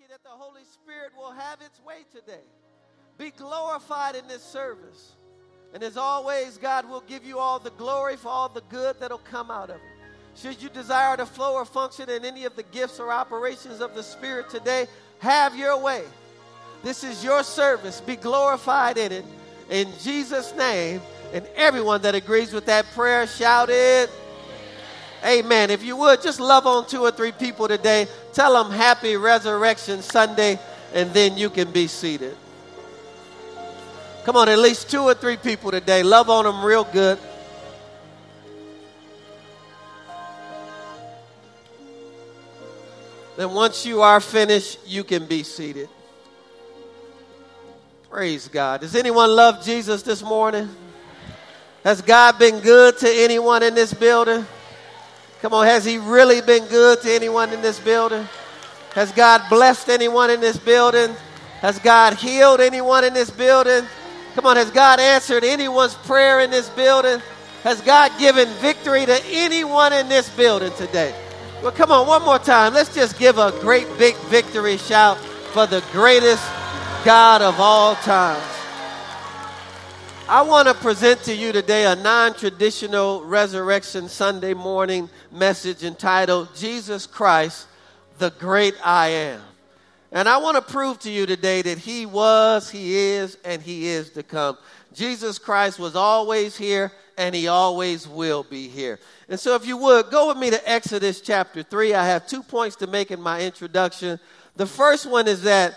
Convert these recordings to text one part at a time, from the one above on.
you that the Holy Spirit will have its way today. Be glorified in this service. And as always, God will give you all the glory for all the good that'll come out of it. Should you desire to flow or function in any of the gifts or operations of the Spirit today, have your way. This is your service. Be glorified in it. In Jesus' name. And everyone that agrees with that prayer, shout it. Amen. If you would, just love on two or three people today. Tell them happy Resurrection Sunday, and then you can be seated. Come on, at least two or three people today. Love on them real good. Then once you are finished, you can be seated. Praise God. Does anyone love Jesus this morning? Has God been good to anyone in this building? Come on, has He really been good to anyone in this building? Has God blessed anyone in this building? Has God healed anyone in this building? Come on, has God answered anyone's prayer in this building? Has God given victory to anyone in this building today? Well, come on, one more time. Let's just give a great big victory shout for the greatest God of all times. I want to present to you today a non traditional Resurrection Sunday morning message entitled Jesus Christ, the Great I Am. And I want to prove to you today that He was, He is, and He is to come. Jesus Christ was always here, and He always will be here. And so, if you would, go with me to Exodus chapter 3. I have two points to make in my introduction. The first one is that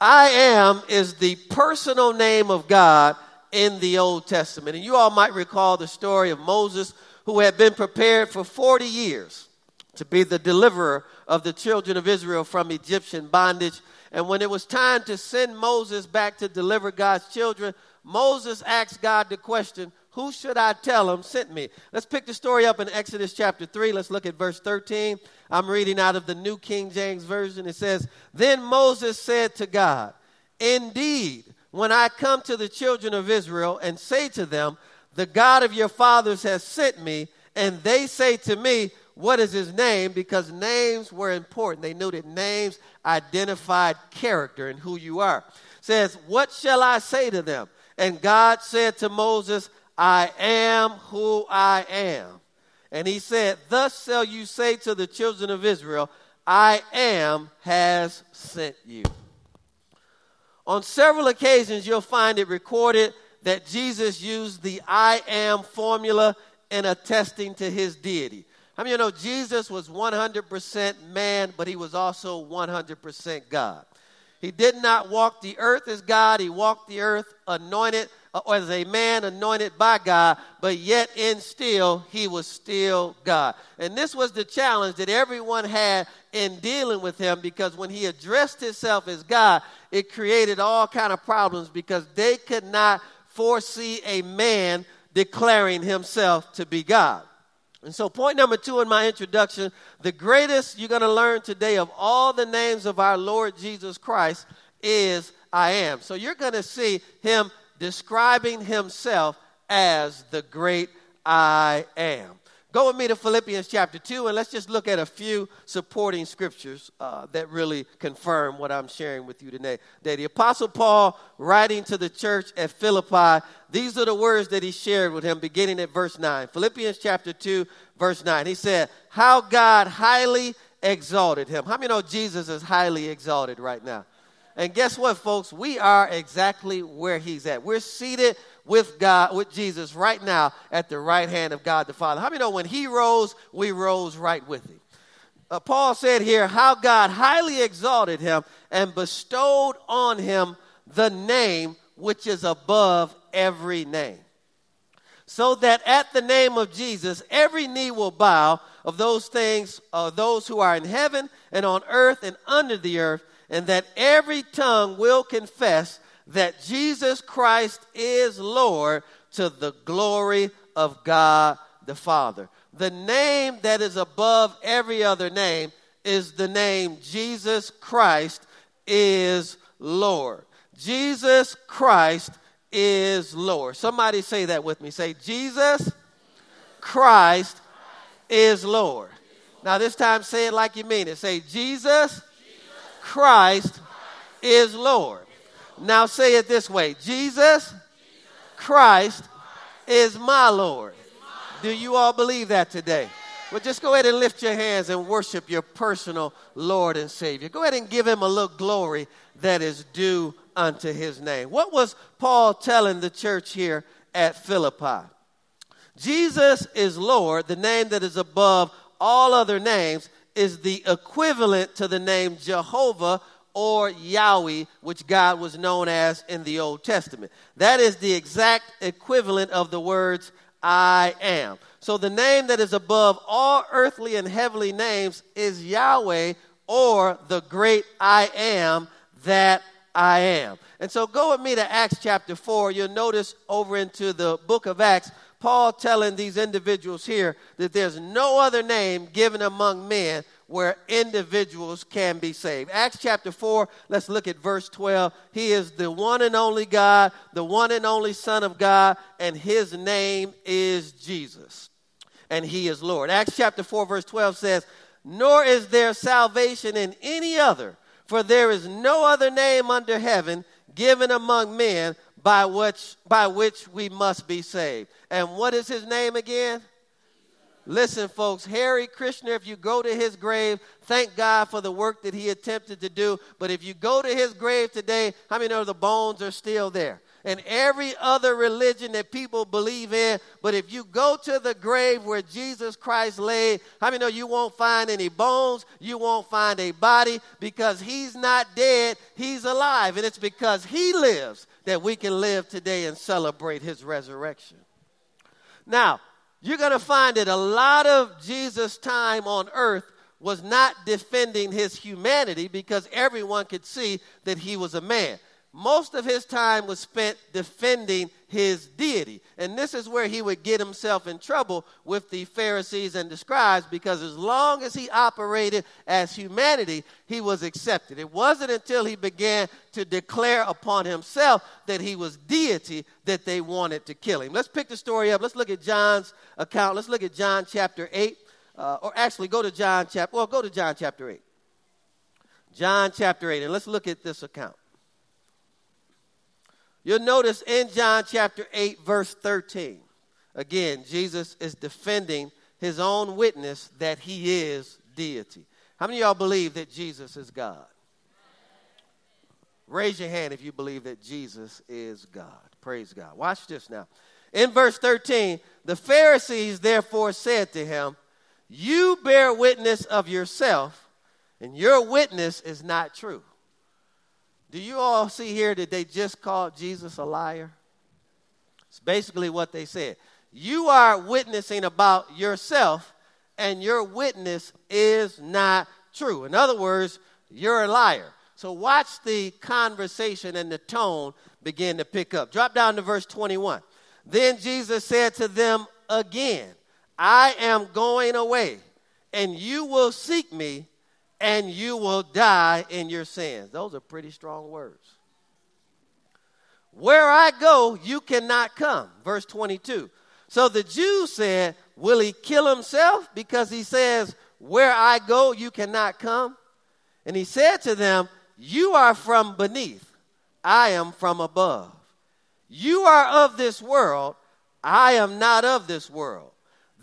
I am is the personal name of God in the Old Testament. And you all might recall the story of Moses, who had been prepared for 40 years to be the deliverer of the children of Israel from Egyptian bondage. And when it was time to send Moses back to deliver God's children, Moses asked God the question, Who should I tell him sent me? Let's pick the story up in Exodus chapter 3. Let's look at verse 13. I'm reading out of the New King James Version. It says, Then Moses said to God, Indeed, when I come to the children of Israel and say to them, The God of your fathers has sent me, and they say to me, What is his name? Because names were important. They knew that names identified character and who you are. says, What shall I say to them? And God said to Moses, I am who I am. And he said, Thus shall you say to the children of Israel, I am has sent you. On several occasions, you'll find it recorded that Jesus used the I am formula in attesting to his deity. How I many you know Jesus was 100% man, but he was also 100% God? He did not walk the earth as God, he walked the earth anointed uh, as a man anointed by God, but yet in still, he was still God. And this was the challenge that everyone had in dealing with him because when he addressed himself as God, it created all kind of problems because they could not foresee a man declaring himself to be God. And so, point number two in my introduction the greatest you're going to learn today of all the names of our Lord Jesus Christ is I am. So, you're going to see him describing himself as the great I am. Go with me to Philippians chapter 2, and let's just look at a few supporting scriptures uh, that really confirm what I'm sharing with you today. That the Apostle Paul, writing to the church at Philippi, these are the words that he shared with him beginning at verse 9. Philippians chapter 2, verse 9. He said, How God highly exalted him. How many know Jesus is highly exalted right now? And guess what, folks? We are exactly where he's at. We're seated with God, with Jesus right now at the right hand of God the Father. How many know when he rose, we rose right with him? Uh, Paul said here how God highly exalted him and bestowed on him the name which is above every name. So that at the name of Jesus, every knee will bow of those things, uh, those who are in heaven and on earth and under the earth and that every tongue will confess that Jesus Christ is Lord to the glory of God the Father. The name that is above every other name is the name Jesus Christ is Lord. Jesus Christ is Lord. Somebody say that with me. Say, Jesus Christ is Lord. Now, this time, say it like you mean it. Say, Jesus Christ is Lord. Now say it this way Jesus Christ is my Lord. Do you all believe that today? Well, just go ahead and lift your hands and worship your personal Lord and Savior. Go ahead and give him a little glory that is due unto his name. What was Paul telling the church here at Philippi? Jesus is Lord, the name that is above all other names, is the equivalent to the name Jehovah or Yahweh, which God was known as in the Old Testament. That is the exact equivalent of the words I am. So the name that is above all earthly and heavenly names is Yahweh or the great I am that I am. And so go with me to Acts chapter 4. You'll notice over into the book of Acts, Paul telling these individuals here that there's no other name given among men where individuals can be saved. Acts chapter 4, let's look at verse 12. He is the one and only God, the one and only Son of God, and his name is Jesus. And he is Lord. Acts chapter 4, verse 12 says, Nor is there salvation in any other, for there is no other name under heaven given among men by which, by which we must be saved. And what is his name again? Listen, folks, Hare Krishna, if you go to his grave, thank God for the work that he attempted to do. But if you go to his grave today, how many know the bones are still there? And every other religion that people believe in, but if you go to the grave where Jesus Christ lay, how many know you won't find any bones, you won't find a body because he's not dead, he's alive. And it's because he lives that we can live today and celebrate his resurrection. Now, you're going to find that a lot of Jesus' time on earth was not defending his humanity because everyone could see that he was a man. Most of his time was spent defending his deity. And this is where he would get himself in trouble with the Pharisees and the scribes because as long as he operated as humanity, he was accepted. It wasn't until he began to declare upon himself that he was deity that they wanted to kill him. Let's pick the story up. Let's look at John's account. Let's look at John chapter 8. Uh, or actually, go to John chapter, well, go to John chapter 8. John chapter 8, and let's look at this account. You'll notice in John chapter 8, verse 13, again, Jesus is defending his own witness that he is deity. How many of y'all believe that Jesus is God? Raise your hand if you believe that Jesus is God. Praise God. Watch this now. In verse 13, the Pharisees therefore said to him, You bear witness of yourself, and your witness is not true. Do you all see here that they just called Jesus a liar? It's basically what they said. You are witnessing about yourself, and your witness is not true. In other words, you're a liar. So watch the conversation and the tone begin to pick up. Drop down to verse 21. Then Jesus said to them again, I am going away, and you will seek me, and you will die in your sins. Those are pretty strong words. Where I go, you cannot come. Verse 22. So the Jews said, Will he kill himself? Because he says, Where I go, you cannot come. And he said to them, You are from beneath, I am from above. You are of this world, I am not of this world.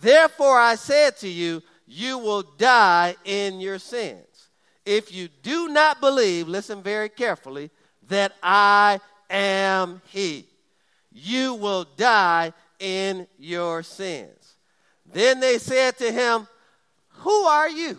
Therefore I said to you, you will die in your sins. If you do not believe, listen very carefully, that I am He, you will die in your sins. Then they said to him, Who are you?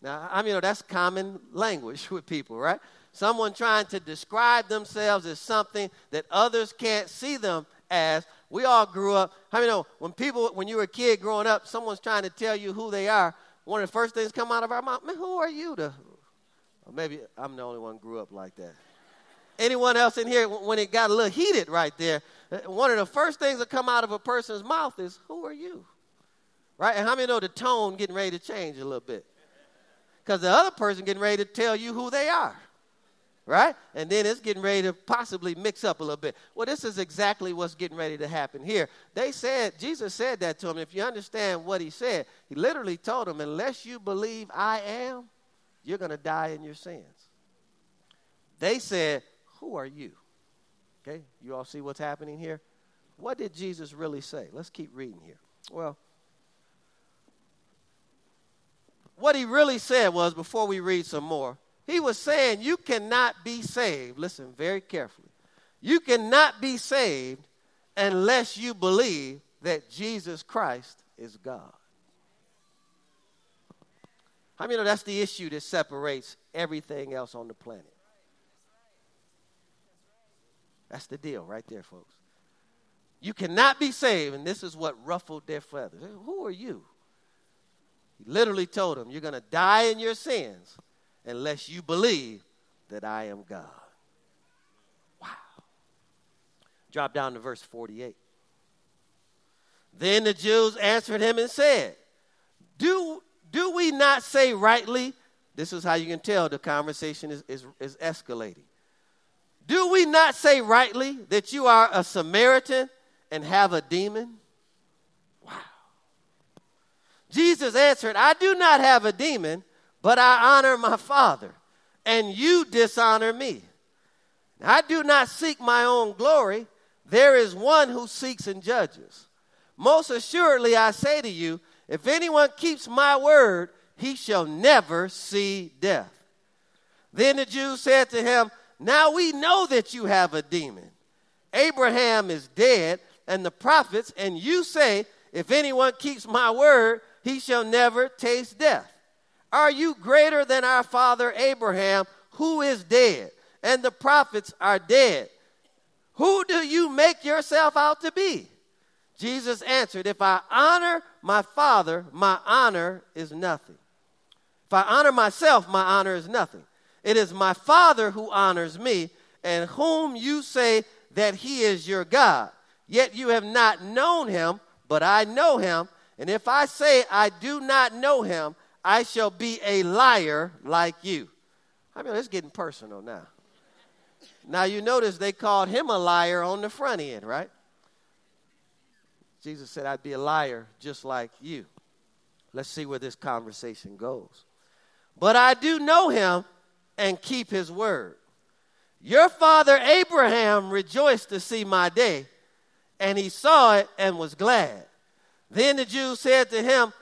Now, I mean, that's common language with people, right? Someone trying to describe themselves as something that others can't see them as. We all grew up. How many know when people, when you were a kid growing up, someone's trying to tell you who they are? one of the first things come out of our mouth, man, who are you to? Or maybe I'm the only one grew up like that. Anyone else in here, when it got a little heated right there, uh, one of the first things that come out of a person's mouth is, who are you? Right? And how many know the tone getting ready to change a little bit? Because the other person getting ready to tell you who they are right? And then it's getting ready to possibly mix up a little bit. Well, this is exactly what's getting ready to happen here. They said, Jesus said that to him. If you understand what he said, he literally told him, unless you believe I am, you're going to die in your sins. They said, Who are you? Okay, you all see what's happening here? What did Jesus really say? Let's keep reading here. Well, what he really said was, before we read some more, he was saying, You cannot be saved. Listen very carefully. You cannot be saved unless you believe that Jesus Christ is God. How many know that's the issue that separates everything else on the planet? That's the deal right there, folks. You cannot be saved, and this is what ruffled their feathers. Who are you? He literally told them, You're going to die in your sins unless you believe that I am God. Wow. Drop down to verse 48. Then the Jews answered him and said, Do, do we not say rightly? This is how you can tell the conversation is, is, is escalating. Do we not say rightly that you are a Samaritan and have a demon? Wow. Jesus answered, I do not have a demon, but I honor my Father, and you dishonor me. I do not seek my own glory. There is one who seeks and judges. Most assuredly, I say to you, if anyone keeps my word, he shall never see death. Then the Jews said to him, Now we know that you have a demon. Abraham is dead, and the prophets, and you say, If anyone keeps my word, he shall never taste death. Are you greater than our father Abraham, who is dead, and the prophets are dead? Who do you make yourself out to be? Jesus answered, If I honor my Father, my honor is nothing. If I honor myself, my honor is nothing. It is my Father who honors me, and whom you say that he is your God. Yet you have not known him, but I know him. And if I say I do not know him, I shall be a liar like you. I mean, it's getting personal now. Now, you notice they called him a liar on the front end, right? Jesus said, I'd be a liar just like you. Let's see where this conversation goes. But I do know him and keep his word. Your father Abraham rejoiced to see my day, and he saw it and was glad. Then the Jews said to him,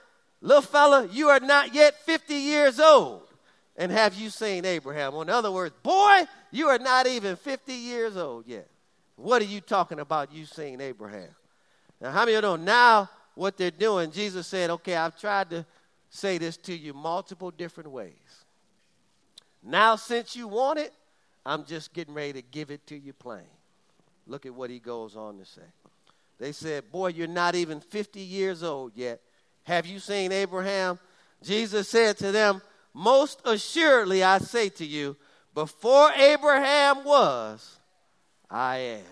Little fella, you are not yet 50 years old. And have you seen Abraham? In other words, boy, you are not even 50 years old yet. What are you talking about you seeing Abraham? Now, how many of you know now what they're doing? Jesus said, okay, I've tried to say this to you multiple different ways. Now, since you want it, I'm just getting ready to give it to you plain. Look at what he goes on to say. They said, Boy, you're not even 50 years old yet. Have you seen Abraham? Jesus said to them, Most assuredly I say to you, before Abraham was, I am.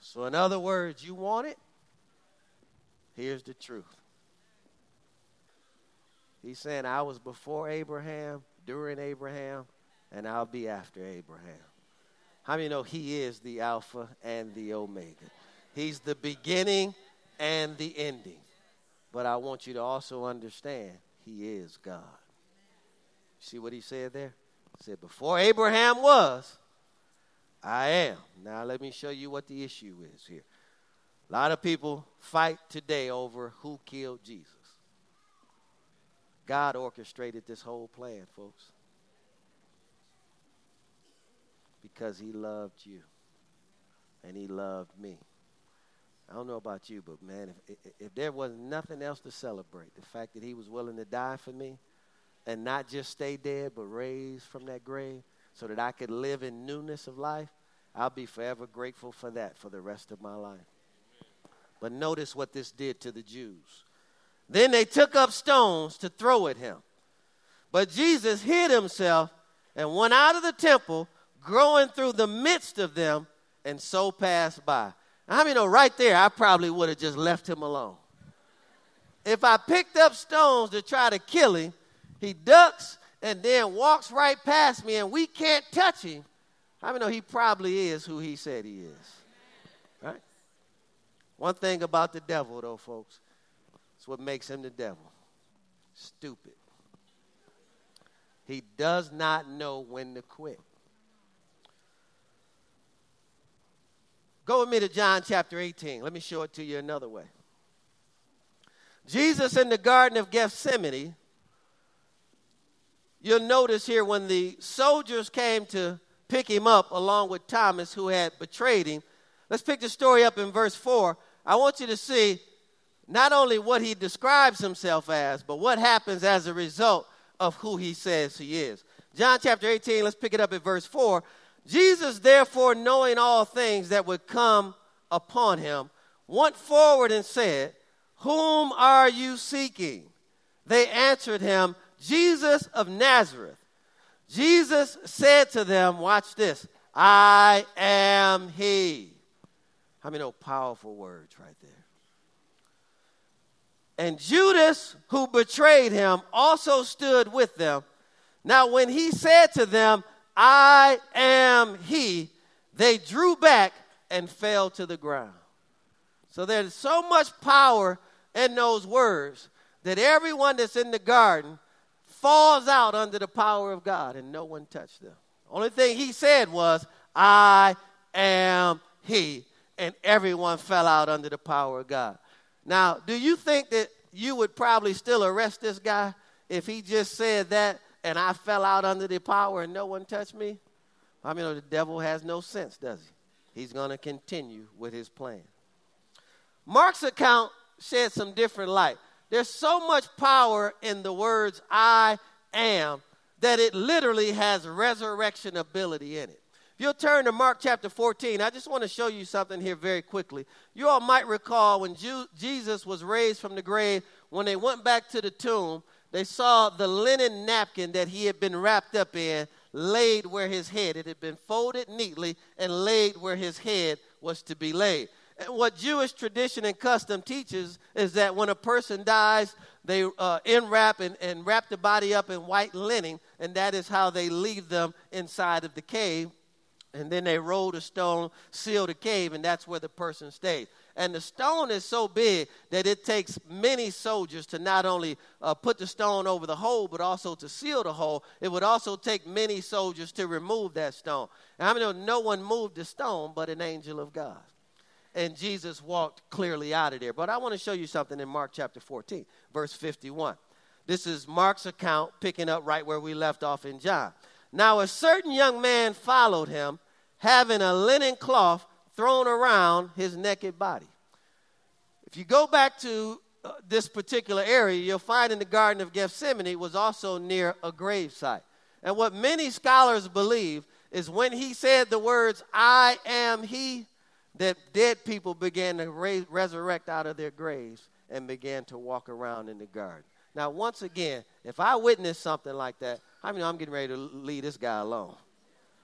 So, in other words, you want it? Here's the truth. He's saying, I was before Abraham, during Abraham, and I'll be after Abraham. How many know he is the Alpha and the Omega? He's the beginning and the ending. But I want you to also understand he is God. See what he said there? He said, Before Abraham was, I am. Now, let me show you what the issue is here. A lot of people fight today over who killed Jesus. God orchestrated this whole plan, folks, because He loved you and He loved me. I don't know about you, but man, if, if there was nothing else to celebrate, the fact that He was willing to die for me and not just stay dead, but raised from that grave, so that I could live in newness of life, I'll be forever grateful for that for the rest of my life. But notice what this did to the Jews. Then they took up stones to throw at him. But Jesus hid himself and went out of the temple, growing through the midst of them, and so passed by. I mean, know, right there, I probably would have just left him alone. If I picked up stones to try to kill him, he ducks and then walks right past me, and we can't touch him. I mean, know he probably is who he said he is. Right? One thing about the devil, though, folks, it's what makes him the devil. Stupid. He does not know when to quit. Go with me to John chapter 18. Let me show it to you another way. Jesus in the Garden of Gethsemane, you'll notice here when the soldiers came to pick him up along with Thomas, who had betrayed him. Let's pick the story up in verse 4. I want you to see not only what he describes himself as, but what happens as a result of who he says he is. John chapter 18, let's pick it up at verse 4. Jesus, therefore, knowing all things that would come upon him, went forward and said, whom are you seeking? They answered him, Jesus of Nazareth. Jesus said to them, Watch this, I am he. How many know powerful words right there? And Judas, who betrayed him, also stood with them. Now, when he said to them, I am he, they drew back and fell to the ground. So there's so much power in those words that everyone that's in the garden falls out under the power of God and no one touched them. Only thing he said was, I am he. And everyone fell out under the power of God. Now, do you think that you would probably still arrest this guy if he just said that and I fell out under the power and no one touched me? I mean, the devil has no sense, does he? He's going to continue with his plan. Mark's account shed some different light. There's so much power in the words I am that it literally has resurrection ability in it. If you'll turn to Mark chapter 14, I just want to show you something here very quickly. You all might recall when Jesus was raised from the grave, when they went back to the tomb, they saw the linen napkin that he had been wrapped up in laid where his head. It had been folded neatly and laid where his head was to be laid. And what Jewish tradition and custom teaches is that when a person dies, they uh, enwrap and, and wrap the body up in white linen, and that is how they leave them inside of the cave. And then they roll the stone, seal the cave, and that's where the person stays. And the stone is so big that it takes many soldiers to not only uh, put the stone over the hole, but also to seal the hole. It would also take many soldiers to remove that stone. And I mean, no one moved the stone but an angel of God and Jesus walked clearly out of there. But I want to show you something in Mark chapter 14, verse 51. This is Mark's account, picking up right where we left off in John. Now, a certain young man followed him, having a linen cloth thrown around his naked body. If you go back to uh, this particular area, you'll find in the Garden of Gethsemane was also near a grave site. And what many scholars believe is when he said the words, I am he, that dead people began to resurrect out of their graves and began to walk around in the garden. Now, once again, if I witness something like that, I mean, I'm getting ready to leave this guy alone.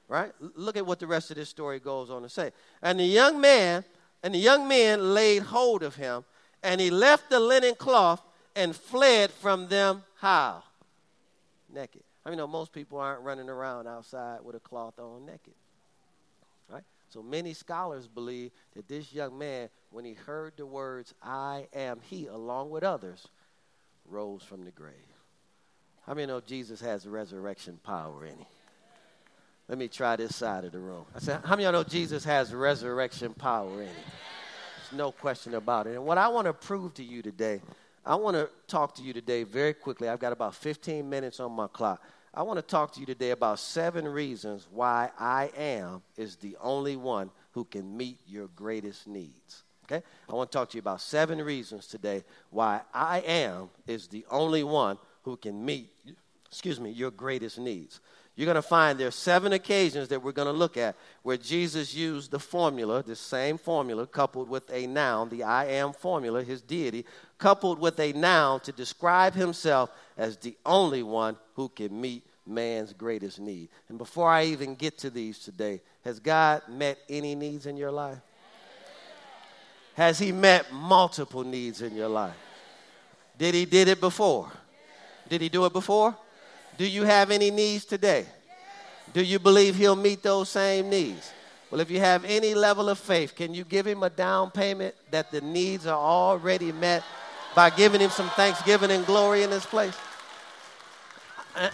Right? Look at what the rest of this story goes on to say. And the young man, and the young men laid hold of him, and he left the linen cloth and fled from them how? Naked. I mean, most people aren't running around outside with a cloth on naked. Right? So many scholars believe that this young man, when he heard the words, I am he, along with others, rose from the grave. How many know Jesus has resurrection power in him? Let me try this side of the room. I said, How many of y'all know Jesus has resurrection power in him? There's no question about it. And what I want to prove to you today, I want to talk to you today very quickly. I've got about 15 minutes on my clock. I want to talk to you today about seven reasons why I am is the only one who can meet your greatest needs. Okay? I want to talk to you about seven reasons today why I am is the only one who can meet, excuse me, your greatest needs. You're going to find there are seven occasions that we're going to look at where Jesus used the formula, the same formula, coupled with a noun, the I am formula, his deity, coupled with a noun to describe himself as the only one who can meet man's greatest need. And before I even get to these today, has God met any needs in your life? Has he met multiple needs in your life? Did he did it before? Did he do it before? Do you have any needs today? Do you believe he'll meet those same needs? Well, if you have any level of faith, can you give him a down payment that the needs are already met by giving him some thanksgiving and glory in this place?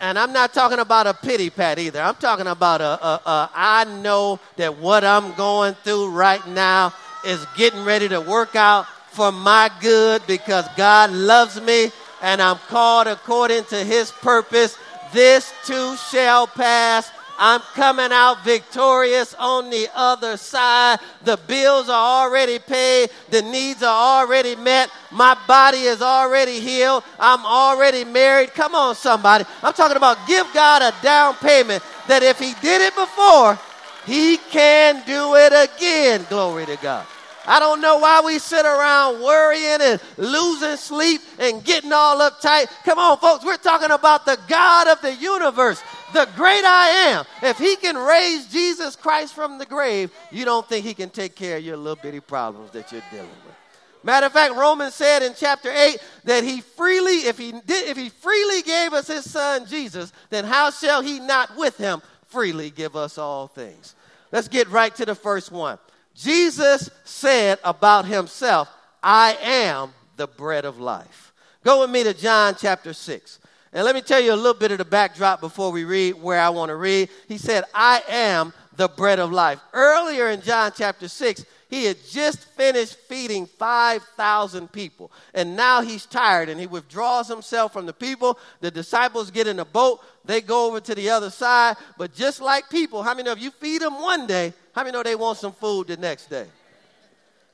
and I'm not talking about a pity pat either. I'm talking about a, a, a I know that what I'm going through right now is getting ready to work out for my good because God loves me and I'm called according to his purpose. This too shall pass. I'm coming out victorious on the other side. The bills are already paid. The needs are already met. My body is already healed. I'm already married. Come on, somebody. I'm talking about give God a down payment that if He did it before, He can do it again. Glory to God. I don't know why we sit around worrying and losing sleep and getting all uptight. Come on, folks, we're talking about the God of the universe the great I am, if he can raise Jesus Christ from the grave, you don't think he can take care of your little bitty problems that you're dealing with. Matter of fact, Romans said in chapter 8 that he freely, if he did, if he freely gave us his son Jesus, then how shall he not with him freely give us all things? Let's get right to the first one. Jesus said about himself, I am the bread of life. Go with me to John chapter 6. And let me tell you a little bit of the backdrop before we read where I want to read. He said, I am the bread of life. Earlier in John chapter 6, he had just finished feeding 5,000 people. And now he's tired and he withdraws himself from the people. The disciples get in a boat. They go over to the other side. But just like people, how many if you feed them one day, how many know they want some food the next day?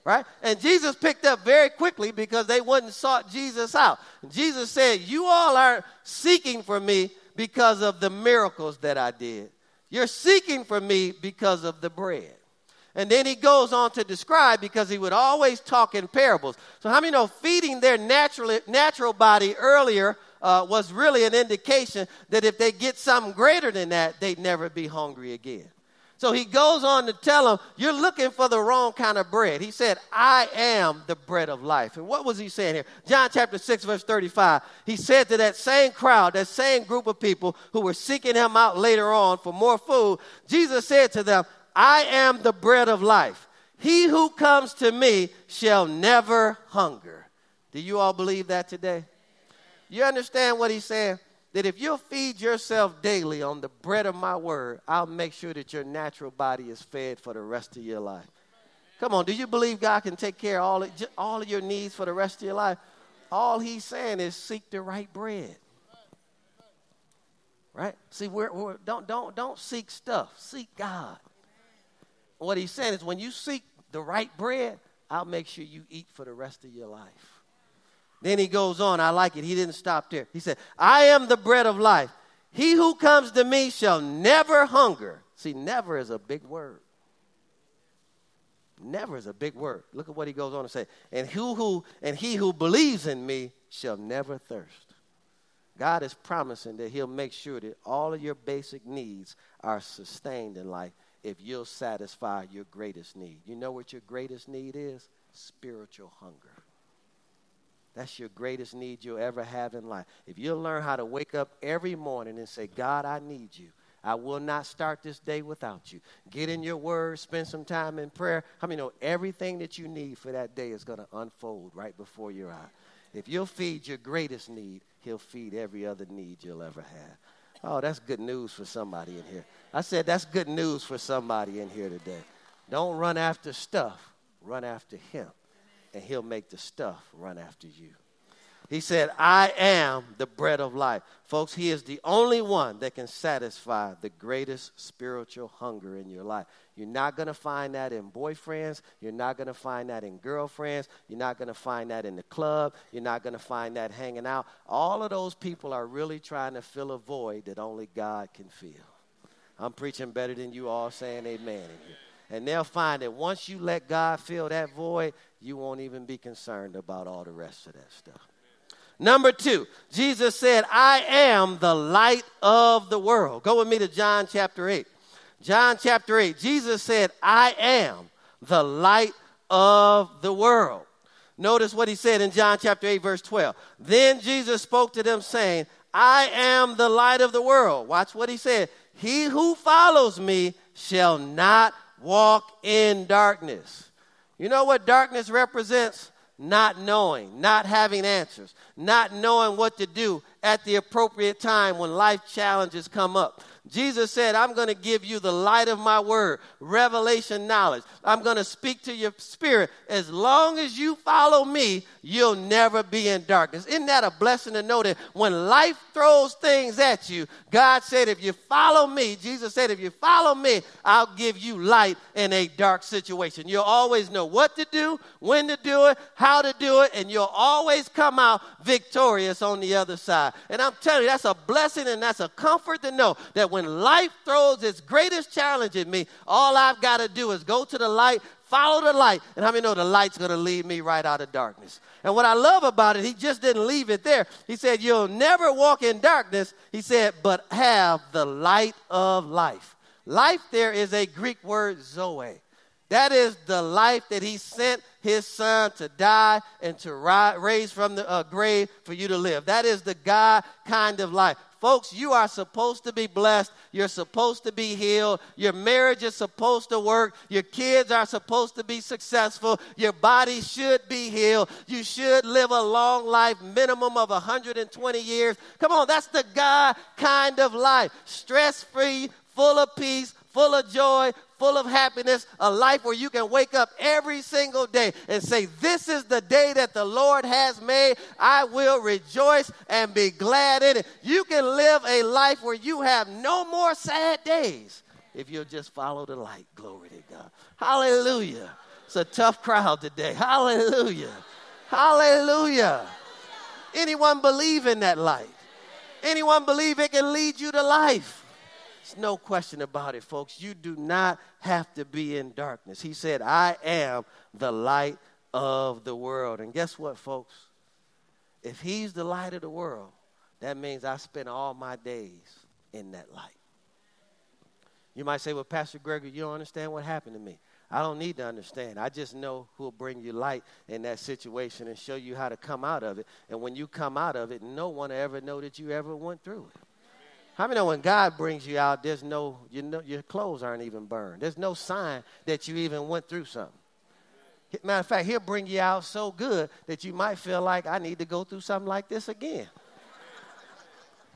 right? And Jesus picked up very quickly because they wouldn't sought Jesus out. Jesus said, You all are seeking for me because of the miracles that I did. You're seeking for me because of the bread. And then he goes on to describe because he would always talk in parables. So, how many know feeding their natural, natural body earlier uh, was really an indication that if they get something greater than that, they'd never be hungry again? So he goes on to tell them, You're looking for the wrong kind of bread. He said, I am the bread of life. And what was he saying here? John chapter 6, verse 35. He said to that same crowd, that same group of people who were seeking him out later on for more food, Jesus said to them, I am the bread of life. He who comes to me shall never hunger. Do you all believe that today? You understand what he's saying? That if you'll feed yourself daily on the bread of my word, I'll make sure that your natural body is fed for the rest of your life. Come on, do you believe God can take care of all of, all of your needs for the rest of your life? All he's saying is seek the right bread. Right? See, we're, we're, don't, don't, don't seek stuff, seek God. What he's saying is when you seek the right bread, I'll make sure you eat for the rest of your life. Then he goes on. I like it. He didn't stop there. He said, I am the bread of life. He who comes to me shall never hunger. See, never is a big word. Never is a big word. Look at what he goes on to say. And who who and he who believes in me shall never thirst. God is promising that he'll make sure that all of your basic needs are sustained in life if you'll satisfy your greatest need. You know what your greatest need is? Spiritual hunger. That's your greatest need you'll ever have in life. If you'll learn how to wake up every morning and say, God, I need you. I will not start this day without you. Get in your word, spend some time in prayer. How I many know everything that you need for that day is going to unfold right before your eye? If you'll feed your greatest need, he'll feed every other need you'll ever have. Oh, that's good news for somebody in here. I said that's good news for somebody in here today. Don't run after stuff, run after him and he'll make the stuff run after you. He said, I am the bread of life. Folks, he is the only one that can satisfy the greatest spiritual hunger in your life. You're not going to find that in boyfriends. You're not going to find that in girlfriends. You're not going to find that in the club. You're not going to find that hanging out. All of those people are really trying to fill a void that only God can fill. I'm preaching better than you all saying amen. And they'll find that once you let God fill that void, you won't even be concerned about all the rest of that stuff. Number two, Jesus said, I am the light of the world. Go with me to John chapter 8. John chapter 8, Jesus said, I am the light of the world. Notice what he said in John chapter 8, verse 12. Then Jesus spoke to them, saying, I am the light of the world. Watch what he said. He who follows me shall not walk in darkness. You know what darkness represents? Not knowing, not having answers, not knowing what to do at the appropriate time when life challenges come up. Jesus said, I'm going to give you the light of my word, revelation knowledge. I'm going to speak to your spirit. As long as you follow me, you'll never be in darkness. Isn't that a blessing to know that when life throws things at you, God said, if you follow me, Jesus said, if you follow me, I'll give you light in a dark situation. You'll always know what to do, when to do it, how to do it, and you'll always come out victorious on the other side. And I'm telling you, that's a blessing and that's a comfort to know that when life throws its greatest challenge at me, all I've got to do is go to the light, follow the light, and how many know the light's going to lead me right out of darkness? And what I love about it, he just didn't leave it there. He said, You'll never walk in darkness. He said, but have the light of life. Life there is a Greek word, zoe. That is the life that he sent his son to die and to rise, raise from the uh, grave for you to live. That is the God kind of life. Folks, you are supposed to be blessed. You're supposed to be healed. Your marriage is supposed to work. Your kids are supposed to be successful. Your body should be healed. You should live a long life, minimum of 120 years. Come on, that's the God kind of life. Stress free, full of peace, full of joy, full of happiness, a life where you can wake up every single day and say, This is the day that the Lord has made. I will rejoice and be glad in it. You can live a life where you have no more sad days if you'll just follow the light. Glory to God. Hallelujah. It's a tough crowd today. Hallelujah. Hallelujah. Anyone believe in that light? Anyone believe it can lead you to life? There's no question about it, folks. You do not have to be in darkness. He said, I am the light of the world. And guess what, folks? If He's the light of the world, that means I spend all my days in that light. You might say, Well, Pastor Gregory, you don't understand what happened to me. I don't need to understand. I just know who will bring you light in that situation and show you how to come out of it. And when you come out of it, no one will ever know that you ever went through it. How many know when God brings you out, there's no, you know, your clothes aren't even burned. There's no sign that you even went through something. Matter of fact, he'll bring you out so good that you might feel like I need to go through something like this again.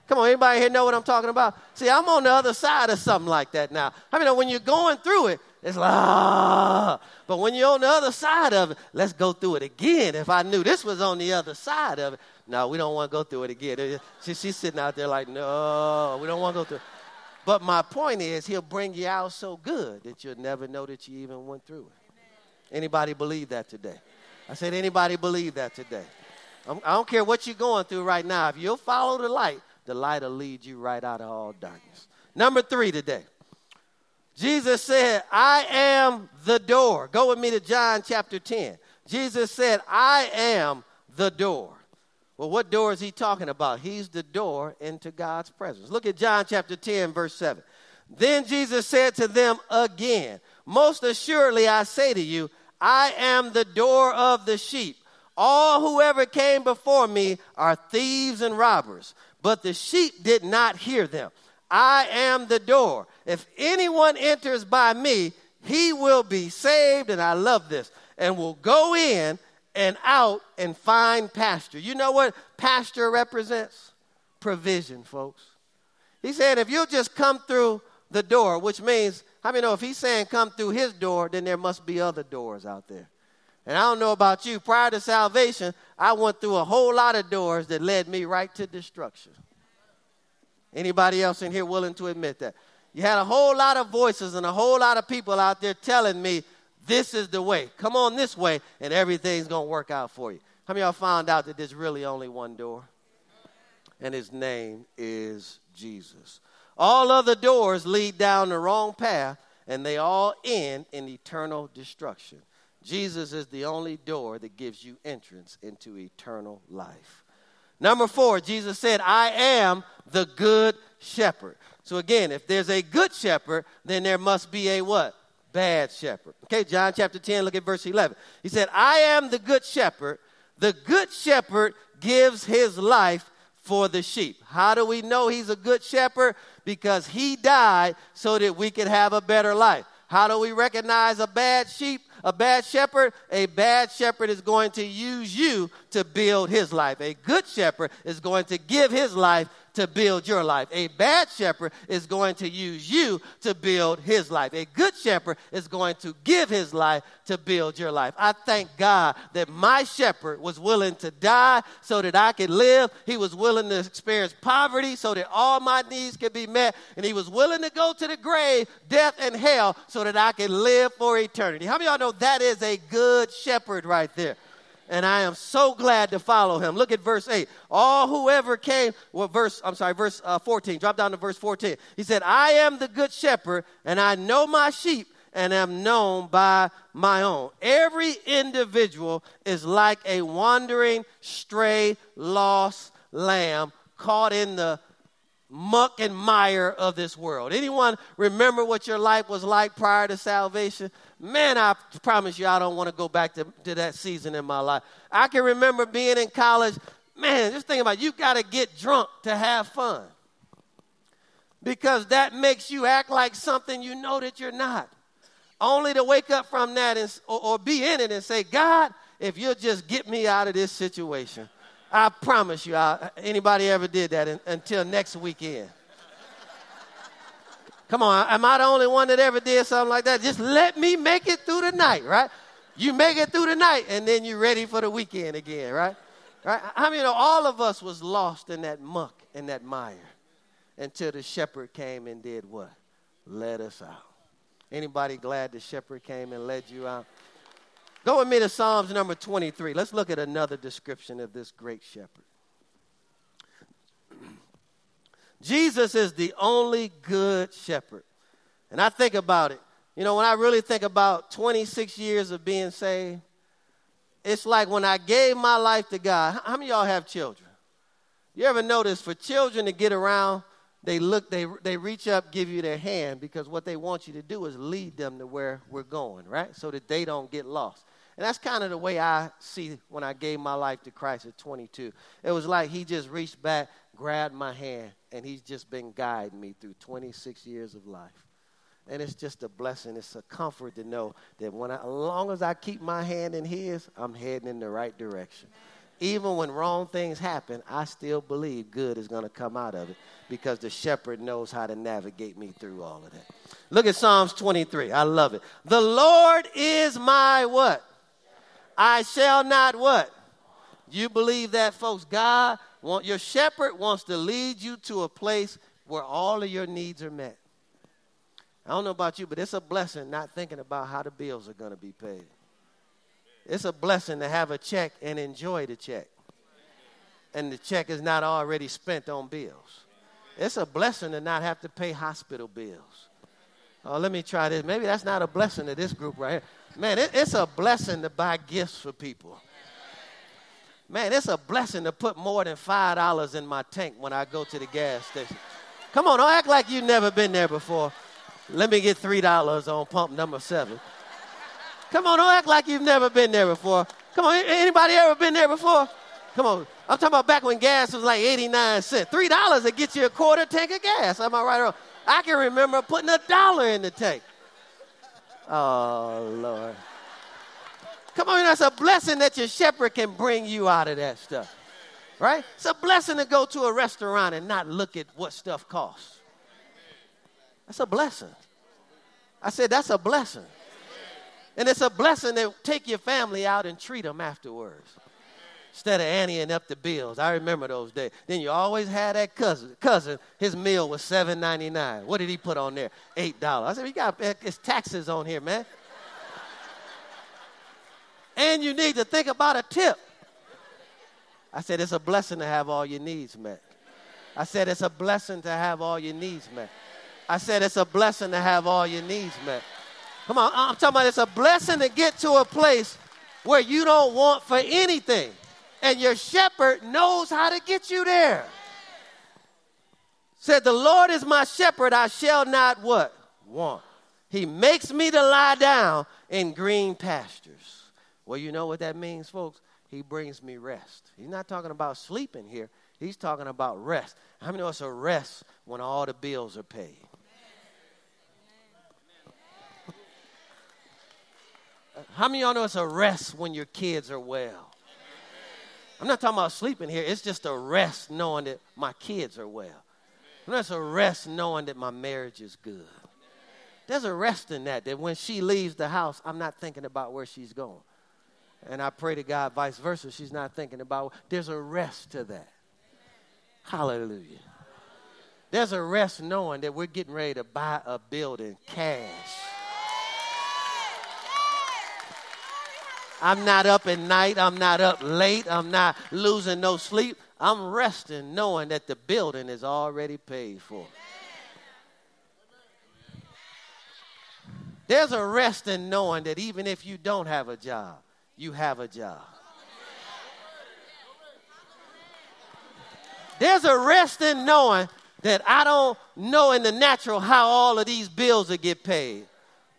Come on, anybody here know what I'm talking about? See, I'm on the other side of something like that now. I mean, when you're going through it, it's like, ah. But when you're on the other side of it, let's go through it again. If I knew this was on the other side of it, no, we don't want to go through it again. She, she's sitting out there like, no, we don't want to go through it. But my point is, he'll bring you out so good that you'll never know that you even went through it. Anybody believe that today? I said, anybody believe that today? I do not care what you're going through right now. If you'll follow the light, the light will lead you right out of all darkness. Number three today. Jesus said, I am the door. Go with me to John chapter 10. Jesus said, I am the door. Well, what door is he talking about? He's the door into God's presence. Look at John chapter 10, verse 7. Then Jesus said to them again, Most assuredly I say to you, I am the door of the sheep. All whoever came before me are thieves and robbers, but the sheep did not hear them. I am the door. If anyone enters by me, he will be saved, and I love this, and will go in and out and find pasture. You know what pasture represents? Provision, folks. He said, if you'll just come through the door, which means, how many know if he's saying come through his door, then there must be other doors out there. And I don't know about you, prior to salvation, I went through a whole lot of doors that led me right to destruction. Anybody else in here willing to admit that? You had a whole lot of voices and a whole lot of people out there telling me this is the way. Come on this way, and everything's going to work out for you. How many y'all found out that there's really only one door? And his name is Jesus. All other doors lead down the wrong path, and they all end in eternal destruction. Jesus is the only door that gives you entrance into eternal life. Number four, Jesus said, I am the good shepherd. So again, if there's a good shepherd, then there must be a what? Bad shepherd. Okay, John chapter 10, look at verse 11. He said, I am the good shepherd. The good shepherd gives his life for the sheep. How do we know he's a good shepherd? Because he died so that we could have a better life. How do we recognize a bad sheep, a bad shepherd? A bad shepherd is going to use you to build his life. A good shepherd is going to give his life to build your life. A bad shepherd is going to use you to build his life. A good shepherd is going to give his life to build your life. I thank God that my shepherd was willing to die so that I could live. He was willing to experience poverty so that all my needs could be met. And he was willing to go to the grave, death, and hell so that I could live for eternity. How many of y'all know that is a good shepherd right there? And I am so glad to follow him. Look at verse 8. All whoever came, well, verse, I'm sorry, verse uh, 14. Drop down to verse 14. He said, I am the good shepherd, and I know my sheep and am known by my own. Every individual is like a wandering, stray, lost lamb caught in the muck and mire of this world. Anyone remember what your life was like prior to salvation? Man, I promise you, I don't want to go back to, to that season in my life. I can remember being in college. Man, just think about it. You got to get drunk to have fun because that makes you act like something you know that you're not. Only to wake up from that and, or, or be in it and say, God, if you'll just get me out of this situation. I promise you, I, anybody ever did that in, until next weekend? Come on, am I the only one that ever did something like that? Just let me make it through the night, right? You make it through the night, and then you're ready for the weekend again, right? Right? I mean, all of us was lost in that muck and that mire until the shepherd came and did what? Let us out. Anybody glad the shepherd came and led you out? Go with me to Psalms number 23. Let's look at another description of this great shepherd. Jesus is the only good shepherd. And I think about it. You know, when I really think about 26 years of being saved, it's like when I gave my life to God. How many y'all have children? You ever notice for children to get around, they look, they, they reach up, give you their hand because what they want you to do is lead them to where we're going, right? So that they don't get lost. And that's kind of the way I see when I gave my life to Christ at 22. It was like he just reached back, grabbed my hand, and he's just been guiding me through 26 years of life. And it's just a blessing. It's a comfort to know that when I, as long as I keep my hand in his, I'm heading in the right direction. Even when wrong things happen, I still believe good is going to come out of it because the shepherd knows how to navigate me through all of that. Look at Psalms 23. I love it. The Lord is my what? I shall not what? You believe that, folks? God, want, your shepherd wants to lead you to a place where all of your needs are met. I don't know about you, but it's a blessing not thinking about how the bills are going to be paid. It's a blessing to have a check and enjoy the check. And the check is not already spent on bills. It's a blessing to not have to pay hospital bills. Oh, let me try this. Maybe that's not a blessing to this group right here. Man, it, it's a blessing to buy gifts for people. Man, it's a blessing to put more than $5 in my tank when I go to the gas station. Come on, don't act like you've never been there before. Let me get $3 on pump number seven. Come on, don't act like you've never been there before. Come on, anybody ever been there before? Come on. I'm talking about back when gas was like 89 cents. $3 to get you a quarter tank of gas. Am I right or wrong? I can remember putting a dollar in the tank. Oh, Lord. Come on, that's a blessing that your shepherd can bring you out of that stuff. Right? It's a blessing to go to a restaurant and not look at what stuff costs. That's a blessing. I said, that's a blessing. And it's a blessing to take your family out and treat them afterwards instead of anteing up the bills. I remember those days. Then you always had that cousin. Cousin, his meal was seven ninety nine. What did he put on there? Eight dollars. I said, we got it's taxes on here, man. And you need to think about a tip. I said, it's a blessing to have all your needs met. I said, it's a blessing to have all your needs met. I said, it's a blessing to have all your needs met. Come on, I'm talking about it's a blessing to get to a place where you don't want for anything and your shepherd knows how to get you there. Said, The Lord is my shepherd, I shall not what? Want. He makes me to lie down in green pastures. Well, you know what that means, folks? He brings me rest. He's not talking about sleeping here. He's talking about rest. How many of us a rest when all the bills are paid? How many of y'all know it's a rest when your kids are well? I'm not talking about sleeping here. It's just a rest knowing that my kids are well. There's a rest knowing that my marriage is good. There's a rest in that, that when she leaves the house, I'm not thinking about where she's going. And I pray to God, vice versa, she's not thinking about, there's a rest to that. Hallelujah. There's a rest knowing that we're getting ready to buy a building cash. I'm not up at night. I'm not up late. I'm not losing no sleep. I'm resting knowing that the building is already paid for. There's a rest in knowing that even if you don't have a job, you have a job. There's a rest in knowing that I don't know in the natural how all of these bills will get paid,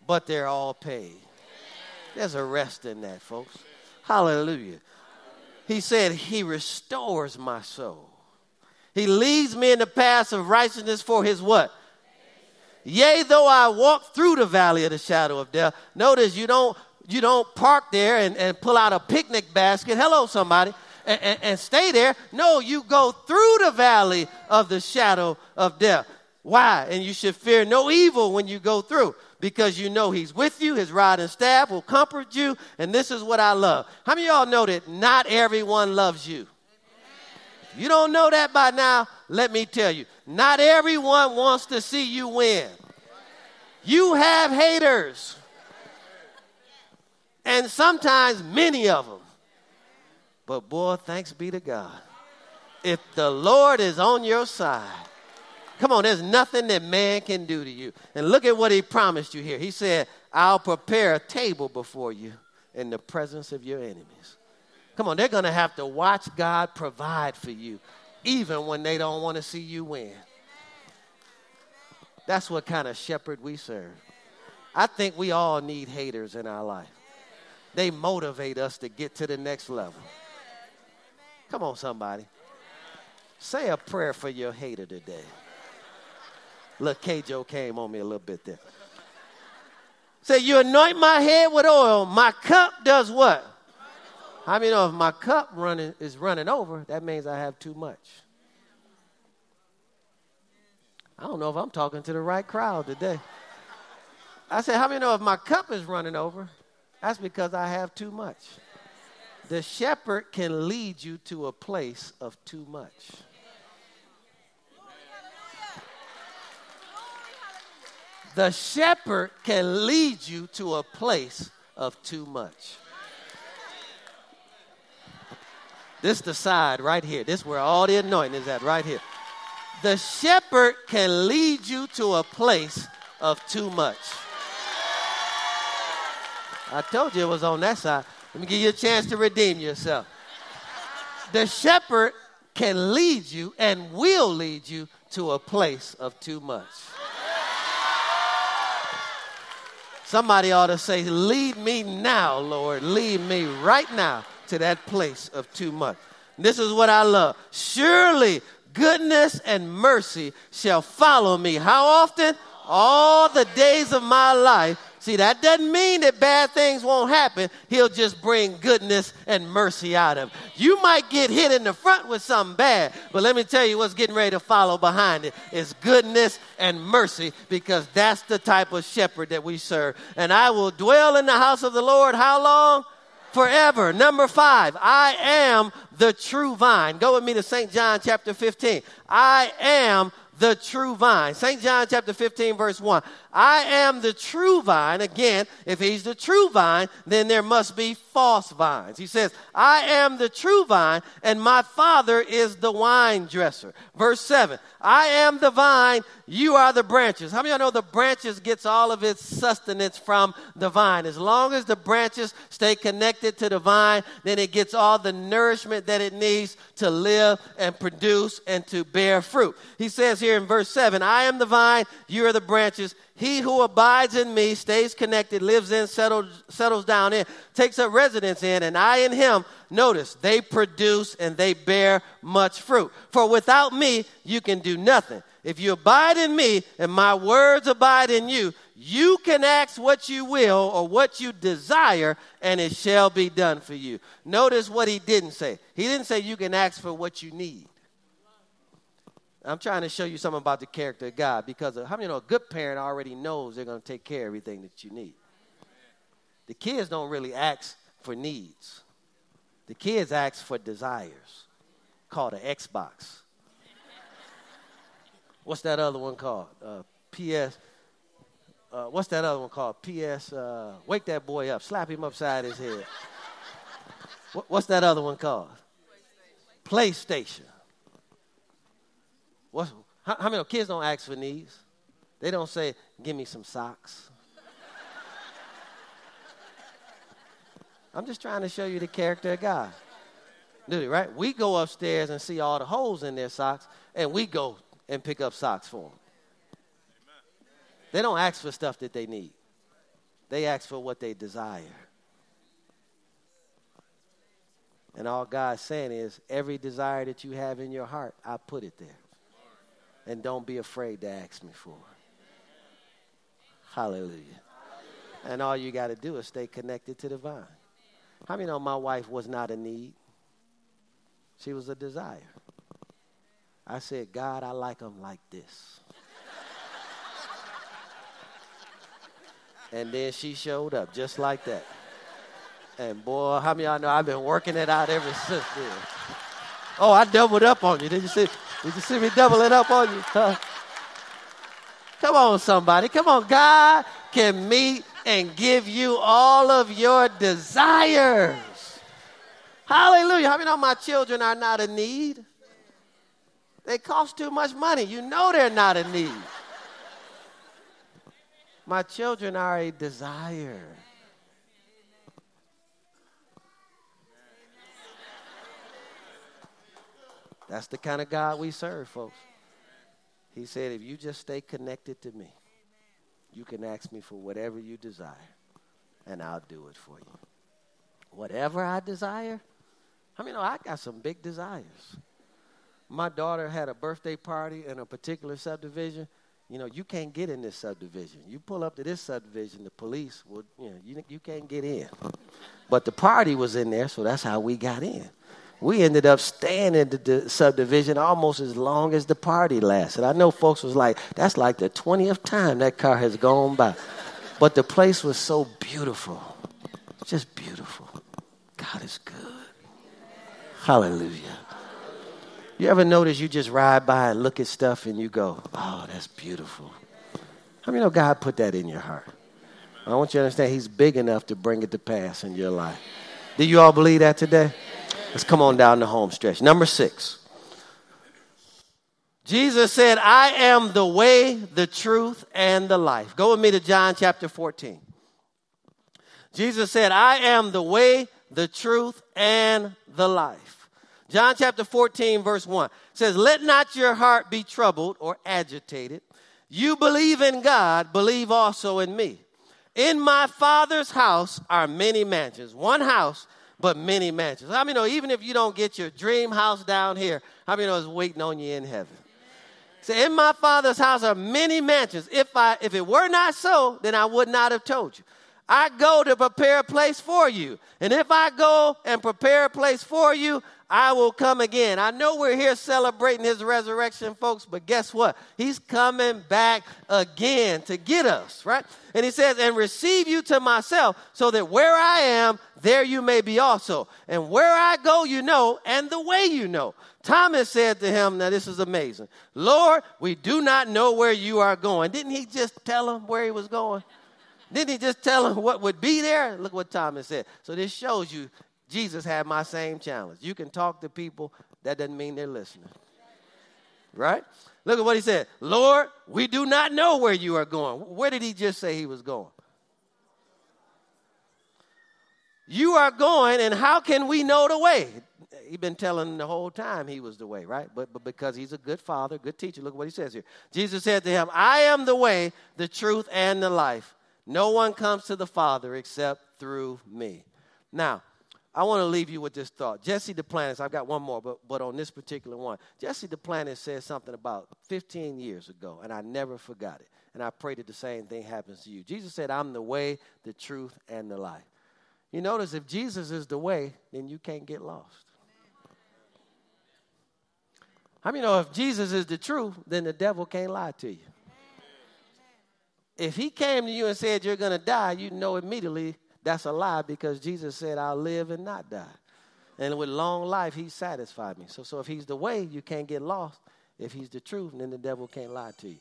but they're all paid. There's a rest in that, folks. Hallelujah. He said, He restores my soul. He leads me in the paths of righteousness for his what? Yea, though I walk through the valley of the shadow of death. Notice you don't you don't park there and, and pull out a picnic basket. Hello, somebody. And, and, and stay there. No, you go through the valley of the shadow of death. Why? And you should fear no evil when you go through because you know he's with you. His rod and staff will comfort you. And this is what I love. How many of y'all know that not everyone loves you? If you don't know that by now, let me tell you. Not everyone wants to see you win. You have haters. And sometimes many of them. But boy, thanks be to God. If the Lord is on your side, Come on, there's nothing that man can do to you. And look at what he promised you here. He said, I'll prepare a table before you in the presence of your enemies. Come on, they're going to have to watch God provide for you, even when they don't want to see you win. That's what kind of shepherd we serve. I think we all need haters in our life. They motivate us to get to the next level. Come on, somebody. Say a prayer for your hater today. Look, K. Joe came on me a little bit there. Say, you anoint my head with oil. My cup does what? How many know if my cup running is running over, that means I have too much. I don't know if I'm talking to the right crowd today. I said, how many know if my cup is running over, that's because I have too much. The shepherd can lead you to a place of too much. The shepherd can lead you to a place of too much. This is the side right here. This is where all the anointing is at right here. The shepherd can lead you to a place of too much. I told you it was on that side. Let me give you a chance to redeem yourself. The shepherd can lead you and will lead you to a place of too much. Somebody ought to say, Lead me now, Lord. Lead me right now to that place of too much. This is what I love. Surely goodness and mercy shall follow me. How often? All the days of my life See, that doesn't mean that bad things won't happen. He'll just bring goodness and mercy out of. it. You might get hit in the front with something bad, but let me tell you what's getting ready to follow behind it is goodness and mercy because that's the type of shepherd that we serve. And I will dwell in the house of the Lord how long? Forever. Number five, I am the true vine. Go with me to St. John chapter 15. I am the true vine. St. John chapter 15, verse 1. I am the true vine. Again, if he's the true vine, then there must be false vines. He says, I am the true vine, and my father is the wine dresser. Verse 7. I am the vine, you are the branches. How many of you know the branches gets all of its sustenance from the vine? As long as the branches stay connected to the vine, then it gets all the nourishment that it needs to live and produce and to bear fruit. He says here in verse 7, I am the vine, you are the branches. He who abides in me stays connected, lives in, settles, settles down in, takes up residence in, and I in him. Notice, they produce and they bear much fruit. For without me, you can do nothing. If you abide in me and my words abide in you, You can ask what you will or what you desire, and it shall be done for you. Notice what he didn't say. He didn't say you can ask for what you need. I'm trying to show you something about the character of God because how many know a good parent already knows they're going to take care of everything that you need. The kids don't really ask for needs. The kids ask for desires, called an Xbox. What's that other one called? Uh, PS. Uh, what's that other one called? PS. Uh, wake that boy up. Slap him upside his head. What, what's that other one called? PlayStation. What's, how, how many kids don't ask for needs? They don't say, "Give me some socks." I'm just trying to show you the character of God. Do right? We go upstairs and see all the holes in their socks, and we go and pick up socks for them. They don't ask for stuff that they need. They ask for what they desire. And all God's saying is, every desire that you have in your heart, I put it there. And don't be afraid to ask me for it. Hallelujah. And all you got to do is stay connected to the vine. How many know my wife was not a need? She was a desire. I said, God, I like them like this. and then she showed up just like that. And boy, how many y'all know I've been working it out ever since then? Oh, I doubled up on you. Did you see? Did you see me doubling up on you? Huh? Come on, somebody. Come on. God can meet and give you all of your desires. Hallelujah. How many know my children are not in need? They cost too much money. You know they're not in need. My children are a desire. That's the kind of God we serve, folks. He said, if you just stay connected to me, you can ask me for whatever you desire, and I'll do it for you. Whatever I desire, I mean, oh, I got some big desires. My daughter had a birthday party in a particular subdivision. You know, you can't get in this subdivision. You pull up to this subdivision, the police will, you know, you, you can't get in. But the party was in there, so that's how we got in we ended up staying in the subdivision almost as long as the party lasted. I know folks was like, that's like the 20th time that car has gone by. But the place was so beautiful. Just beautiful. God is good. Hallelujah. You ever notice you just ride by and look at stuff and you go, oh, that's beautiful. How many know God put that in your heart? I want you to understand He's big enough to bring it to pass in your life. Do you all believe that today? Let's come on down the home stretch. Number six. Jesus said, I am the way, the truth, and the life. Go with me to John chapter 14. Jesus said, I am the way, the truth, and the life. John chapter 14, verse 1 says, Let not your heart be troubled or agitated. You believe in God, believe also in me. In my Father's house are many mansions. One house but many mansions. How many know even if you don't get your dream house down here, how many know it's waiting on you in heaven? Say, in my father's house are many mansions. If I if it were not so, then I would not have told you. I go to prepare a place for you. And if I go and prepare a place for you, I will come again. I know we're here celebrating his resurrection, folks, but guess what? He's coming back again to get us, right? And he says, and receive you to myself, so that where I am, there you may be also. And where I go, you know, and the way you know. Thomas said to him, Now this is amazing. Lord, we do not know where you are going. Didn't he just tell him where he was going? Didn't he just tell him what would be there? Look what Thomas said. So this shows you Jesus had my same challenge. You can talk to people, that doesn't mean they're listening. Right? Look at what he said. Lord, we do not know where you are going. Where did he just say he was going? You are going, and how can we know the way? He's been telling the whole time he was the way, right? But, but because he's a good father, good teacher, look what he says here. Jesus said to him, I am the way, the truth, and the life. No one comes to the Father except through me. Now, I want to leave you with this thought. Jesse Duplantis, I've got one more, but, but on this particular one, Jesse Duplantis said something about 15 years ago, and I never forgot it. And I pray that the same thing happens to you. Jesus said, I'm the way, the truth, and the life. You notice if Jesus is the way, then you can't get lost. How I many know if Jesus is the truth, then the devil can't lie to you? If he came to you and said you're going to die, you know immediately that's a lie because Jesus said, I'll live and not die. And with long life, he satisfied me. So, so if he's the way, you can't get lost. If he's the truth, then the devil can't lie to you.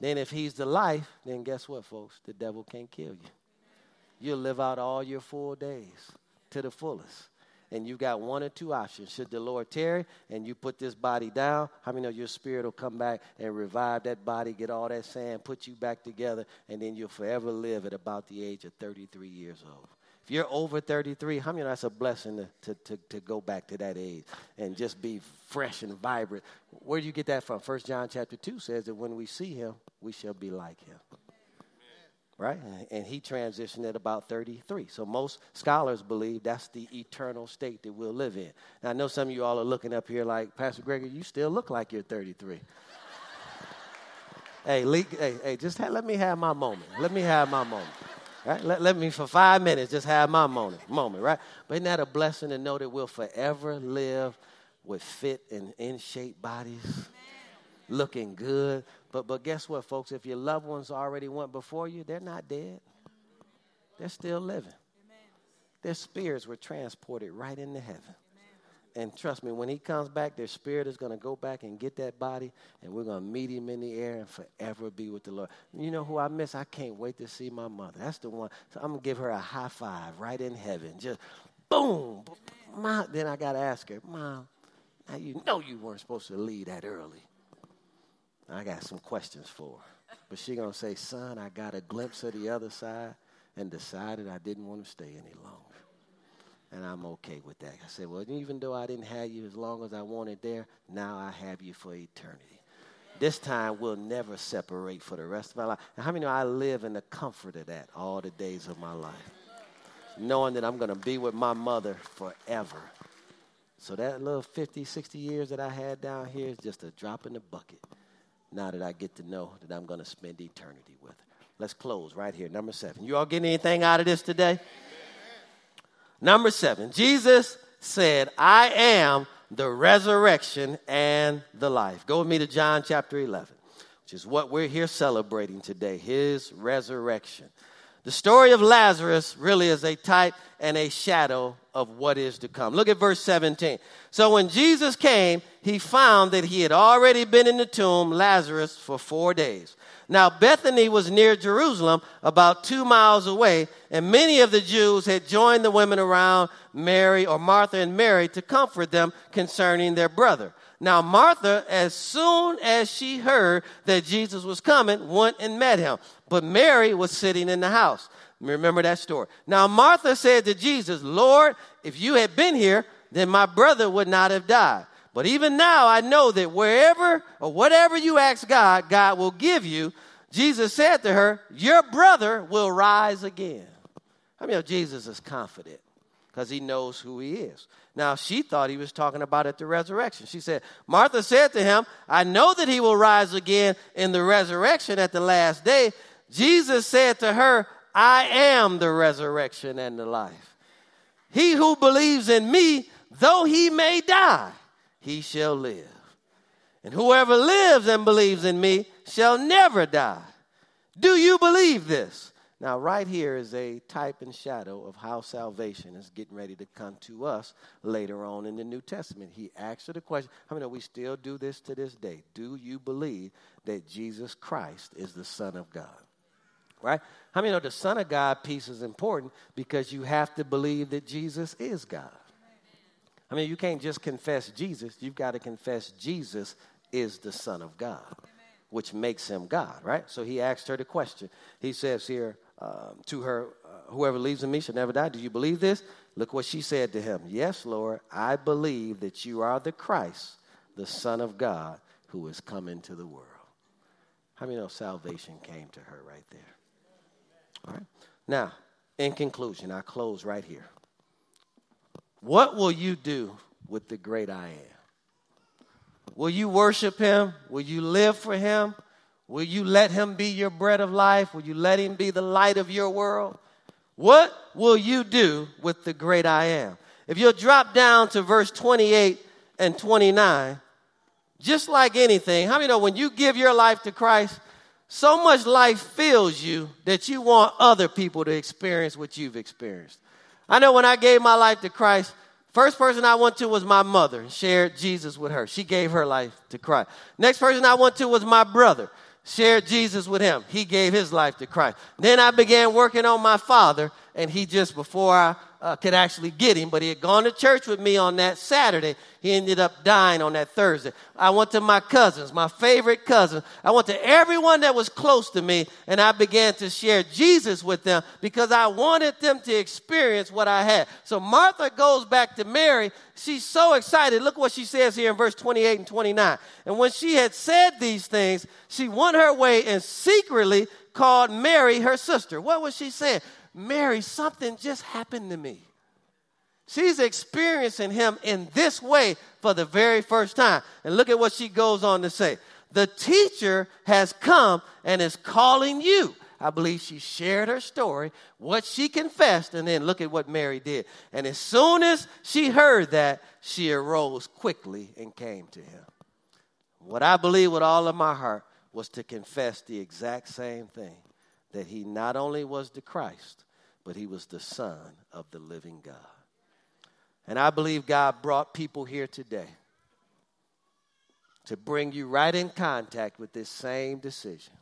Then if he's the life, then guess what, folks? The devil can't kill you. You'll live out all your full days to the fullest and you've got one or two options. Should the Lord tarry and you put this body down, how many know your spirit will come back and revive that body, get all that sand, put you back together, and then you'll forever live at about the age of 33 years old. If you're over 33, how many know that's a blessing to, to, to, to go back to that age and just be fresh and vibrant? Where do you get that from? First John chapter 2 says that when we see him, we shall be like him right? Uh, and he transitioned at about 33. So most scholars believe that's the eternal state that we'll live in. Now, I know some of you all are looking up here like, Pastor Gregory, you still look like you're 33. hey, hey, hey, just ha- let me have my moment. Let me have my moment. Right? Let, let me, for five minutes, just have my moment, moment, right? But isn't that a blessing to know that we'll forever live with fit and in shape bodies? Looking good. But, but guess what, folks? If your loved ones already went before you, they're not dead, they're still living. Their spirits were transported right into heaven. And trust me, when he comes back, their spirit is going to go back and get that body, and we're going to meet him in the air and forever be with the Lord. You know who I miss? I can't wait to see my mother. That's the one. So I'm going to give her a high five right in heaven. Just boom. Mom. Then I got to ask her, Mom, now you know you weren't supposed to leave that early. I got some questions for her. But she gonna say, son, I got a glimpse of the other side and decided I didn't want to stay any longer. And I'm okay with that. I said, well, even though I didn't have you as long as I wanted there, now I have you for eternity. This time we'll never separate for the rest of our life. And how many know I live in the comfort of that all the days of my life? Knowing that I'm going to be with my mother forever. So that little 50, 60 years that I had down here is just a drop in the bucket now that I get to know that I'm going to spend eternity with her. Let's close right here. Number seven. You all getting anything out of this today? Number seven. Jesus said, I am the resurrection and the life. Go with me to John chapter 11, which is what we're here celebrating today his resurrection. The story of Lazarus really is a type and a shadow of what is to come. Look at verse 17. So when Jesus came, he found that he had already been in the tomb, Lazarus, for four days. Now, Bethany was near Jerusalem, about two miles away, and many of the Jews had joined the women around Mary or Martha and Mary to comfort them concerning their brother. Now, Martha, as soon as she heard that Jesus was coming, went and met him. But Mary was sitting in the house. Remember that story. Now, Martha said to Jesus, Lord, if you had been here, then my brother would not have died. But even now, I know that wherever or whatever you ask God, God will give you. Jesus said to her, Your brother will rise again. I mean, Jesus is confident because he knows who he is. Now, she thought he was talking about at the resurrection. She said, Martha said to him, I know that he will rise again in the resurrection at the last day. Jesus said to her, I am the resurrection and the life. He who believes in me, though he may die, he shall live. And whoever lives and believes in me shall never die. Do you believe this? Now, right here is a type and shadow of how salvation is getting ready to come to us later on in the New Testament. He asked her the question, how many know we still do this to this day? Do you believe that Jesus Christ is the Son of God? Right? How many know the Son of God piece is important because you have to believe that Jesus is God? I mean, you can't just confess Jesus, you've got to confess Jesus is the Son of God, which makes him God, right? So he asked her the question. He says here, um, to her, uh, Whoever believes in me shall never die. Do you believe this? Look what she said to him. Yes, Lord, I believe that you are the Christ, the Son of God, who has come into the world. How many know salvation came to her right there? All right. Now, in conclusion, I close right here. What will you do with the great I am? Will you worship him? Will you live for him? Will you let him be your bread of life? Will you let him be the light of your world? What will you do with the great I am? If you'll drop down to verse 28 and 29, just like anything, how many know when you give your life to Christ, so much life fills you that you want other people to experience what you've experienced. I know when I gave my life to Christ, first person I went to was my mother and shared Jesus with her. She gave her life to Christ. Next person I went to was my brother. Shared Jesus with him. He gave his life to Christ. Then I began working on my father, and he just, before I uh, could actually get him, but he had gone to church with me on that Saturday. He ended up dying on that Thursday. I went to my cousins, my favorite cousins. I went to everyone that was close to me, and I began to share Jesus with them because I wanted them to experience what I had. So Martha goes back to Mary. She's so excited. Look what she says here in verse 28 and 29. And when she had said these things, she went her way and secretly called Mary her sister. What was she saying? Mary, something just happened to me. She's experiencing him in this way for the very first time. And look at what she goes on to say. The teacher has come and is calling you. I believe she shared her story, what she confessed, and then look at what Mary did. And as soon as she heard that, she arose quickly and came to him. What I believe with all of my heart was to confess the exact same thing that he not only was the Christ, but he was the Son of the living God. And I believe God brought people here today to bring you right in contact with this same decision.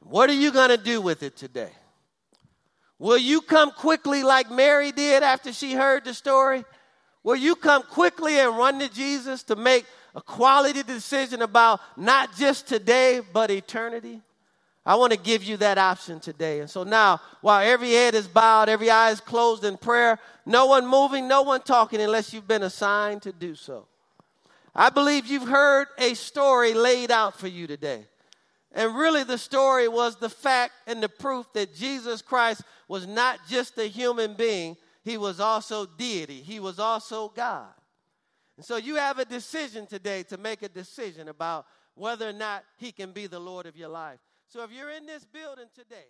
What are you going to do with it today? Will you come quickly like Mary did after she heard the story? Will you come quickly and run to Jesus to make a quality decision about not just today, but eternity? I want to give you that option today. And so now, while every head is bowed, every eye is closed in prayer, no one moving, no one talking unless you've been assigned to do so. I believe you've heard a story laid out for you today. And really, the story was the fact and the proof that Jesus Christ was not just a human being, he was also deity, he was also God. And so you have a decision today to make a decision about whether or not he can be the Lord of your life. So if you're in this building today